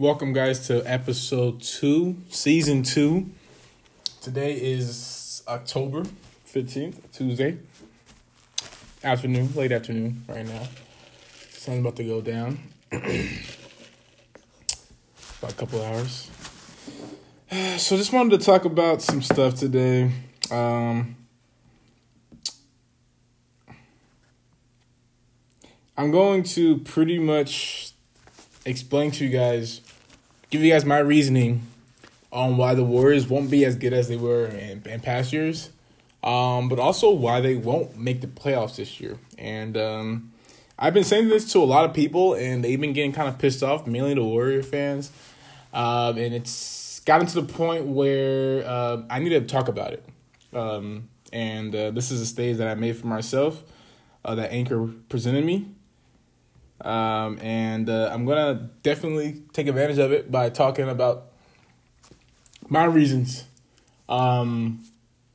Welcome, guys, to episode two, season two. Today is October 15th, Tuesday. Afternoon, late afternoon, right now. Sun's about to go down. about a couple hours. So, just wanted to talk about some stuff today. Um, I'm going to pretty much explain to you guys, give you guys my reasoning on why the Warriors won't be as good as they were in, in past years, um, but also why they won't make the playoffs this year. And um, I've been saying this to a lot of people, and they've been getting kind of pissed off, mainly the Warrior fans. Um, and it's gotten to the point where uh, I need to talk about it. Um, and uh, this is a stage that I made for myself uh, that Anchor presented me. Um, and uh, I'm gonna definitely take advantage of it by talking about my reasons. Um,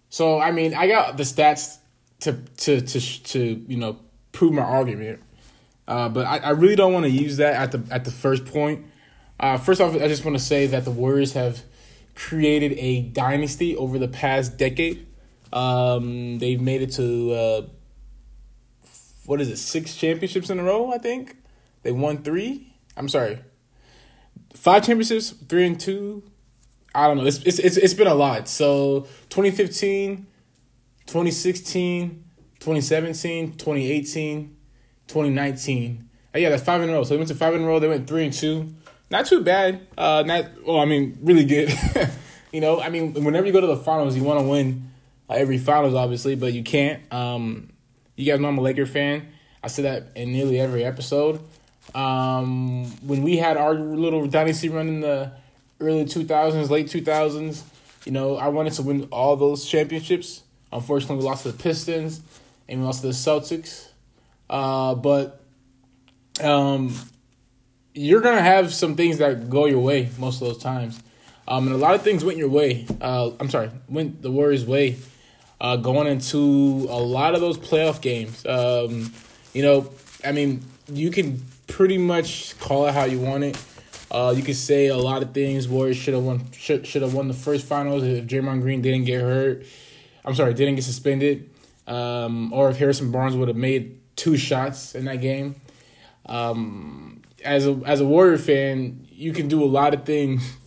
so I mean, I got the stats to to to to you know prove my argument, uh, but I, I really don't want to use that at the at the first point. Uh, first off, I just want to say that the Warriors have created a dynasty over the past decade. Um, they've made it to uh, what is it, six championships in a row, I think. They won three. I'm sorry. Five championships, three and two. I don't know. It's it's it's, it's been a lot. So 2015, 2016, 2017, 2018, 2019. Uh, yeah, that's five in a row. So they went to five in a row. They went three and two. Not too bad. Uh, not well. I mean, really good. you know, I mean, whenever you go to the finals, you want to win uh, every finals, obviously, but you can't. Um, you guys know I'm a Laker fan. I say that in nearly every episode. Um, when we had our little dynasty run in the early 2000s, late 2000s, you know, I wanted to win all those championships. Unfortunately, we lost to the Pistons and we lost to the Celtics. Uh, but um, you're going to have some things that go your way most of those times. Um, and a lot of things went your way. Uh, I'm sorry, went the Warriors' way uh, going into a lot of those playoff games. Um, you know, I mean, you can pretty much call it how you want it. Uh, you could say a lot of things. Warriors should have won. Should should have won the first finals if Draymond Green didn't get hurt. I'm sorry, didn't get suspended, um, or if Harrison Barnes would have made two shots in that game. Um, as a as a Warrior fan, you can do a lot of things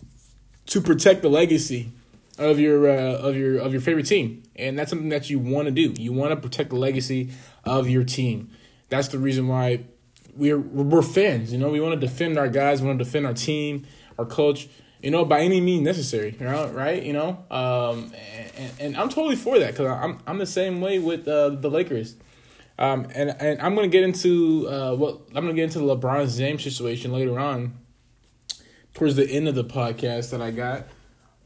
to protect the legacy of your uh, of your of your favorite team, and that's something that you want to do. You want to protect the legacy of your team. That's the reason why we're we're fans. You know, we want to defend our guys. We want to defend our team, our coach. You know, by any means necessary. You know, right? You know, um, and, and I'm totally for that because I'm I'm the same way with uh, the Lakers. Um, and and I'm gonna get into uh, what I'm gonna get into the LeBron James situation later on, towards the end of the podcast that I got,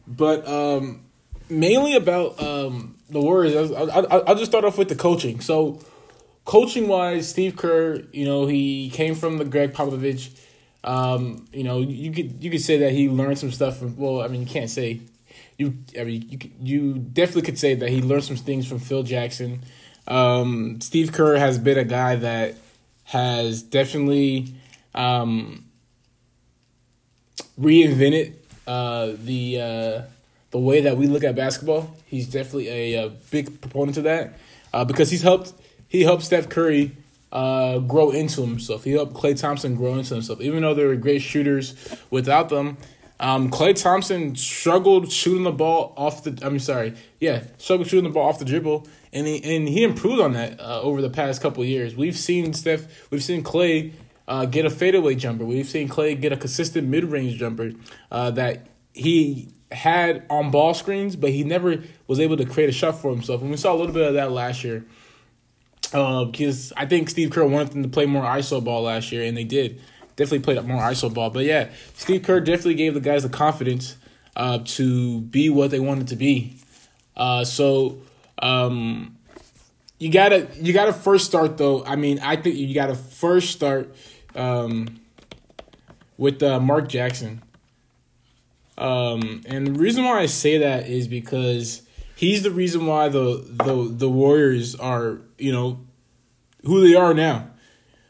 but um, mainly about um, the Warriors. I'll, I'll, I'll just start off with the coaching. So coaching wise, Steve Kerr, you know, he came from the Gregg Popovich. Um, you know, you could you could say that he learned some stuff from. Well, I mean, you can't say you. I mean, you you definitely could say that he learned some things from Phil Jackson. Um, Steve Kerr has been a guy that has definitely um, reinvented uh, the uh, the way that we look at basketball. He's definitely a, a big proponent of that uh, because he's helped he helped Steph Curry uh, grow into himself. He helped Klay Thompson grow into himself. Even though they were great shooters, without them, um, Klay Thompson struggled shooting the ball off the. I'm sorry, yeah, struggled shooting the ball off the dribble, and he and he improved on that uh, over the past couple years. We've seen Steph, we've seen Klay uh, get a fadeaway jumper. We've seen Klay get a consistent mid range jumper uh, that he had on ball screens, but he never was able to create a shot for himself. And we saw a little bit of that last year because uh, I think Steve Kerr wanted them to play more ISO ball last year, and they did. Definitely played more ISO ball. But yeah, Steve Kerr definitely gave the guys the confidence uh, to be what they wanted to be. Uh, so um, you gotta you gotta first start though. I mean, I think you gotta first start um, with uh, Mark Jackson. Um, and the reason why I say that is because he's the reason why the the the Warriors are you know who they are now.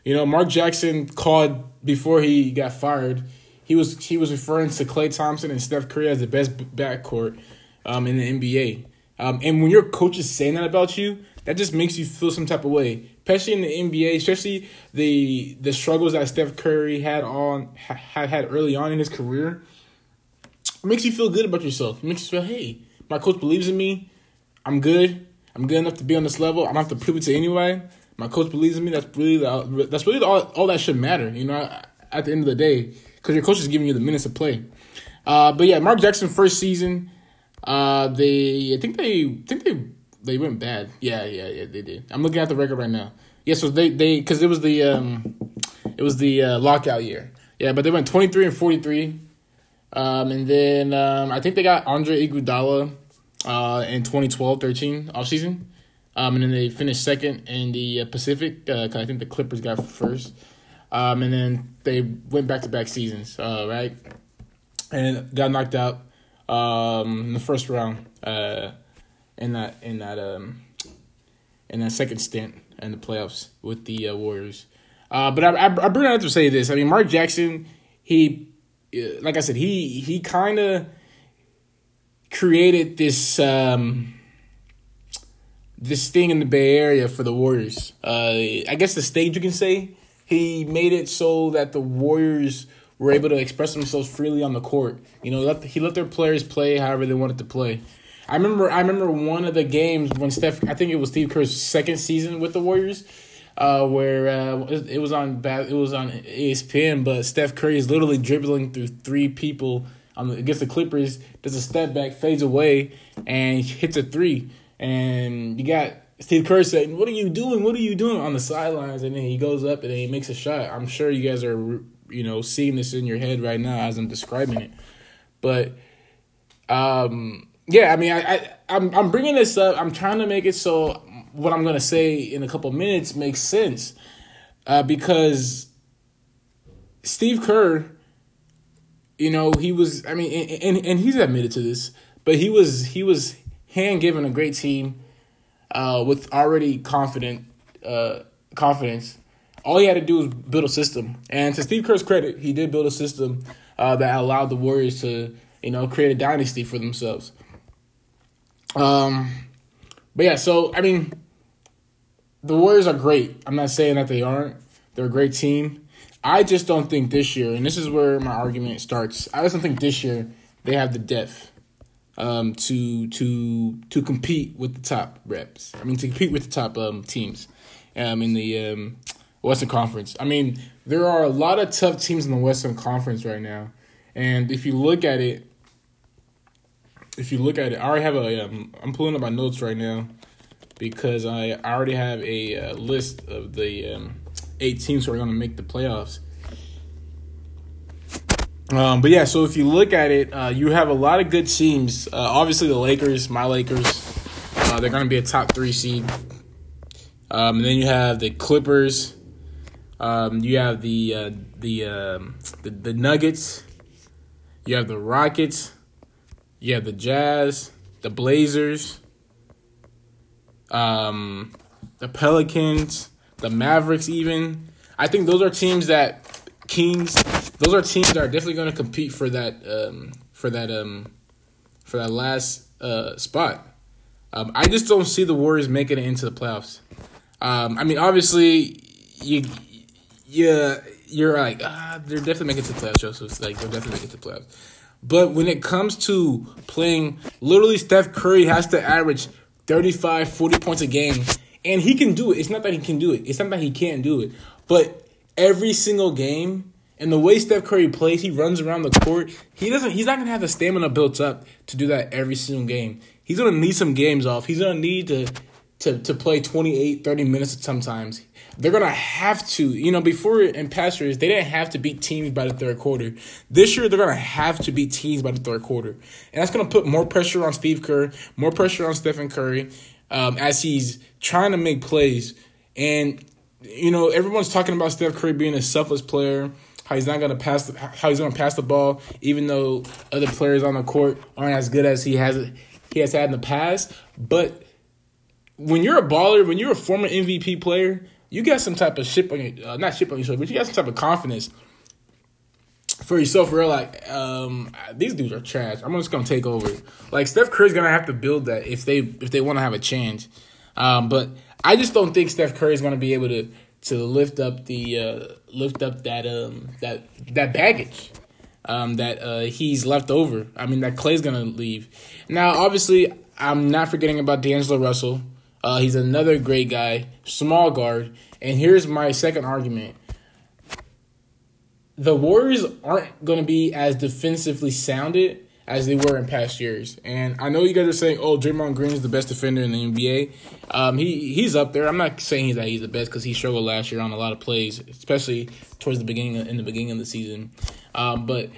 You know, Mark Jackson called before he got fired. He was he was referring to Klay Thompson and Steph Curry as the best backcourt um, in the NBA. Um, and when your coach is saying that about you, that just makes you feel some type of way, especially in the NBA, especially the the struggles that Steph Curry had on had had early on in his career. It makes you feel good about yourself. It makes you feel, hey, my coach believes in me. I'm good. I'm good enough to be on this level. I don't have to prove it to anybody. My coach believes in me. That's really the, that's really all, all that should matter. You know, at the end of the day, because your coach is giving you the minutes to play. Uh, but yeah, Mark Jackson first season, uh, they I think they I think they they went bad. Yeah, yeah, yeah, they did. I'm looking at the record right now. Yeah, so they they because it was the um, it was the uh, lockout year. Yeah, but they went 23 and 43. Um, and then um, I think they got Andre Iguodala uh, in 2012-13 offseason. Um, and then they finished second in the uh, Pacific. Uh, I think the Clippers got first. Um, and then they went back to back seasons, uh, right? And got knocked out um, in the first round uh, in that in that um, in that second stint in the playoffs with the uh, Warriors. Uh, but I, I, I bring it up to say this. I mean, Mark Jackson, he, uh, like I said, he he kind of created this um, this thing in the Bay Area for the Warriors. Uh, I guess the stage you can say he made it so that the Warriors were able to express themselves freely on the court. You know, he let their players play however they wanted to play. I remember I remember one of the games when Steph I think it was Steve Kerr's second season with the Warriors. Uh, where uh, it, was on it was on ESPN, but Steph Curry is literally dribbling through three people on the, against the Clippers. Does a step back, fades away, and hits a three. And you got Steve Kerr saying, "What are you doing? What are you doing?" on the sidelines, and then he goes up and then he makes a shot. I'm sure you guys are, you know, seeing this in your head right now as I'm describing it. But, um, yeah, I mean, I, I I'm I'm bringing this up. I'm trying to make it so what I'm gonna say in a couple minutes makes sense, uh, because Steve Kerr, you know, he was. I mean, and, and and he's admitted to this, but he was he was hand given a great team uh, with already confident uh, confidence. All he had to do was build a system, and to Steve Kerr's credit, he did build a system uh, that allowed the Warriors to, you know, create a dynasty for themselves. Um, but yeah, so I mean, the Warriors are great. I'm not saying that they aren't. They're a great team. I just don't think this year, and this is where my argument starts. I just don't think this year they have the depth um, to to to compete with the top reps. I mean, to compete with the top um, teams um, in the um, Western Conference. I mean, there are a lot of tough teams in the Western Conference right now, and if you look at it, if you look at it, I already have a. I'm pulling up my notes right now because I already have a uh, list of the um, eight teams who are going to make the playoffs. Um, but yeah, so if you look at it, uh, you have a lot of good teams. Uh, obviously, the Lakers, my Lakers, uh, they're going to be a top three seed. Um, and then you have the Clippers. Um, you have the uh, the, um, the the Nuggets. You have the Rockets. Have the Jazz, the Blazers, um, the Pelicans, the Mavericks. Even I think those are teams that Kings those are teams that are definitely going to compete for that um, for that um, for that last uh, spot. Um, I just don't see the Warriors making it into the playoffs. Um, I mean, obviously, you yeah you're like ah, they're definitely making it to the playoffs. Joseph, like they're definitely making it to the playoffs. But when it comes to playing, literally Steph Curry has to average 35, 40 points a game. And he can do it. It's not that he can do it. It's not that he can't do it. But every single game, and the way Steph Curry plays, he runs around the court. He doesn't. He's not gonna have the stamina built up to do that every single game. He's gonna need some games off. He's gonna need to to to play 28, 30 minutes sometimes. They're gonna have to. You know, before in past years, they didn't have to beat teams by the third quarter. This year, they're gonna have to beat teams by the third quarter, and that's gonna put more pressure on Steve Kerr, more pressure on Stephen Curry, um, as he's trying to make plays. And you know, everyone's talking about Steph Curry being a selfless player how he's not gonna pass the, how he's gonna pass the ball, even though other players on the court aren't as good as he has he has had in the past. But when you're a baller, when you're a former MVP player, you got some type of ship on your uh, not ship on your shoulder, but you got some type of confidence. for yourself, real like um, these dudes are trash. I'm just gonna take over. Like Steph Curry's gonna have to build that if they if they want to have a change. Um, but I just don't think Steph Curry's gonna be able to to lift up the uh, lift up that um that that baggage um, that uh, he's left over. I mean that Klay's gonna leave. Now, obviously, I'm not forgetting about D'Angelo Russell. Uh, he's another great guy, small guard. And here's my second argument the Warriors aren't going to be as defensively sounded as they were in past years. And I know you guys are saying, "Oh, Draymond Green is the best defender in the NBA." Um, he he's up there. I'm not saying he's that he's the best because he struggled last year on a lot of plays, especially towards the beginning of, in the beginning of the season. Um, but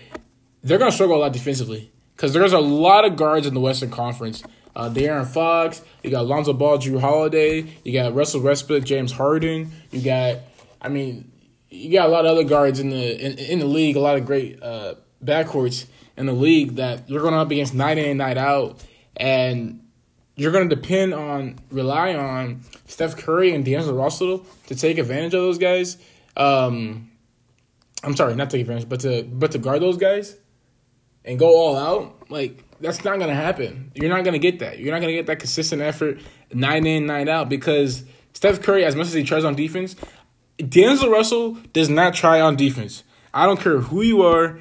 they're going to struggle a lot defensively because there's a lot of guards in the Western Conference. Uh, De'Aaron Fox, you got Lonzo Ball, Jrue Holiday, you got Russell Westbrook, James Harden, you got, I mean, you got a lot of other guards in the in, in the league, a lot of great uh, backcourts in the league that you're going up against night in and night out, and you're going to depend on rely on Steph Curry and D'Angelo Russell to take advantage of those guys. Um, I'm sorry, not take advantage, but to but to guard those guys and go all out. Like that's not gonna happen. You're not gonna get that. You're not gonna get that consistent effort night in, night out because Steph Curry, as much as he tries on defense, D'Angelo Russell does not try on defense. I don't care who you are.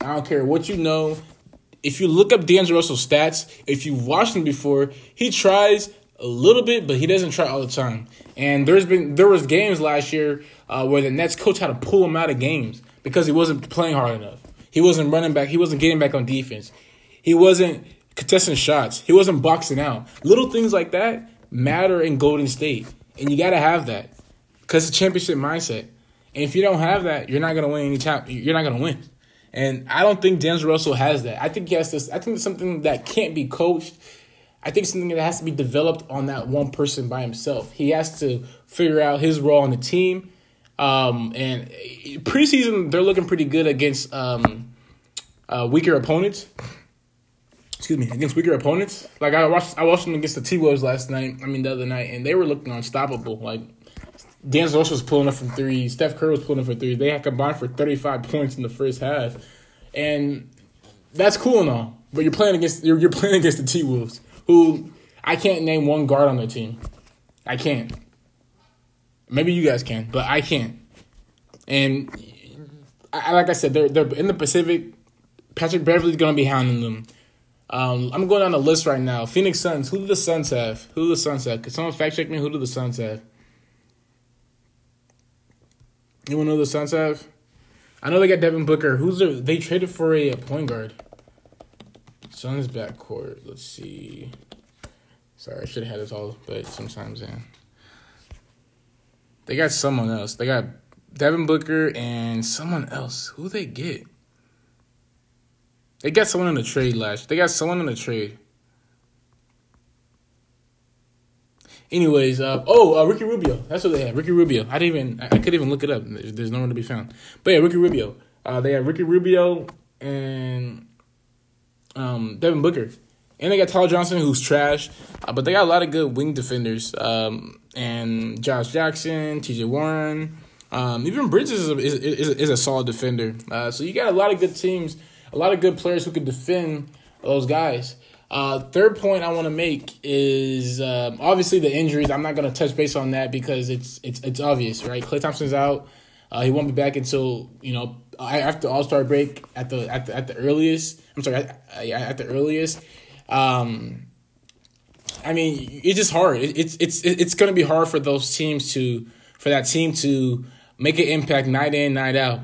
I don't care what you know. If you look up D'Angelo Russell's stats, if you've watched him before, he tries a little bit, but he doesn't try all the time. And there's been there was games last year uh, where the Nets coach had to pull him out of games because he wasn't playing hard enough. He wasn't running back. He wasn't getting back on defense. He wasn't contesting shots. He wasn't boxing out. Little things like that matter in Golden State, and you got to have that because it's a championship mindset. And if you don't have that, you're not gonna win any champ. You're not gonna win. And I don't think D'Angelo Russell has that. I think he has this. I think it's something that can't be coached. I think something that has to be developed on that one person by himself. He has to figure out his role on the team. Um, and preseason, they're looking pretty good against um, uh, weaker opponents. Excuse me, against weaker opponents. Like I watched, I watched them against the T Wolves last night. I mean, the other night, and they were looking unstoppable. Like D'Angelo was pulling up from three. Steph Curry was pulling up for three. They had combined for 35 points in the first half. And that's cool and all. But you're playing against you're, you're playing against the T Wolves, who I can't name one guard on their team. I can't. Maybe you guys can, but I can't. And I, like I said, they're they're in the Pacific. Patrick Beverley's gonna be hounding them. Um, I'm going down the list right now. Phoenix Suns. Who do the Suns have? Who do the Suns have? Could someone fact check me? Who do the Suns have? To know the Suns have? I know they got Devin Booker. Who's the, they traded for a, a point guard? Suns backcourt. Let's see. Sorry, I should have had this all, but sometimes, yeah. They got someone else. They got Devin Booker and someone else. Who they get? They got someone in the trade last. They got someone in the trade. Anyways, uh, oh, uh, Ricky Rubio. That's what they had. Ricky Rubio. I didn't even. I, I couldn't even look it up. There's, there's nowhere to be found. But yeah, Ricky Rubio. Uh, they had Ricky Rubio and um, Devin Booker, and they got Tyler Johnson, who's trash. Uh, but they got a lot of good wing defenders. Um, and Josh Jackson, T.J. Warren, um, even Bridges is a, is, is, is a solid defender. Uh, so you got a lot of good teams, a lot of good players who can defend those guys. Uh, third point I want to make is um, obviously the injuries. I'm not going to touch base on that because it's it's it's obvious, right? Klay Thompson's out. Uh, he won't be back until you know after All Star break at the at the at the earliest. I'm sorry, at, at the earliest. Um, I mean, it's just hard. It, it's it's it's going to be hard for those teams to for that team to make an impact night in night out.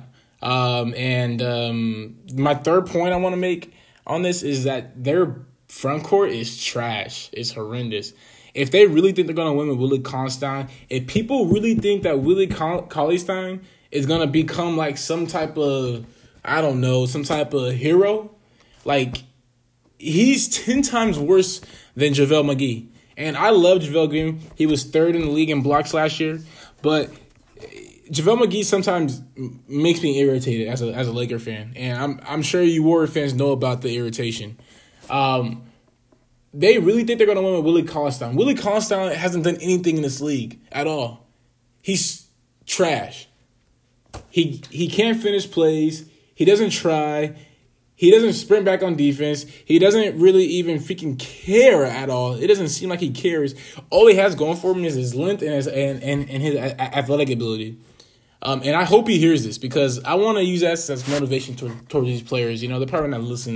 Um, and um, my third point I want to make on this is that they're front court is trash. It's horrendous. If they really think they're gonna win with Willie Cauley-Stein, if people really think that Willie Cauley-Stein is gonna become like some type of I don't know, some type of hero, like he's ten times worse than JaVale McGee. And I love JaVale Green. He was third in the league in blocks last year, but JaVale McGee sometimes makes me irritated as a as a Laker fan, and I'm I'm sure you Warrior fans know about the irritation. Um, they really think they're to win with Willie Cauley-Stein. Willie Cauley-Stein hasn't done anything in this league at all. He's trash. He he can't finish plays. He doesn't try. He doesn't sprint back on defense. He doesn't really even freaking care at all. It doesn't seem like he cares. All he has going for him is his length and his and and, and his athletic ability. Um, and I hope he hears this because I want to use that as motivation toward, these players. You know, they're probably not listening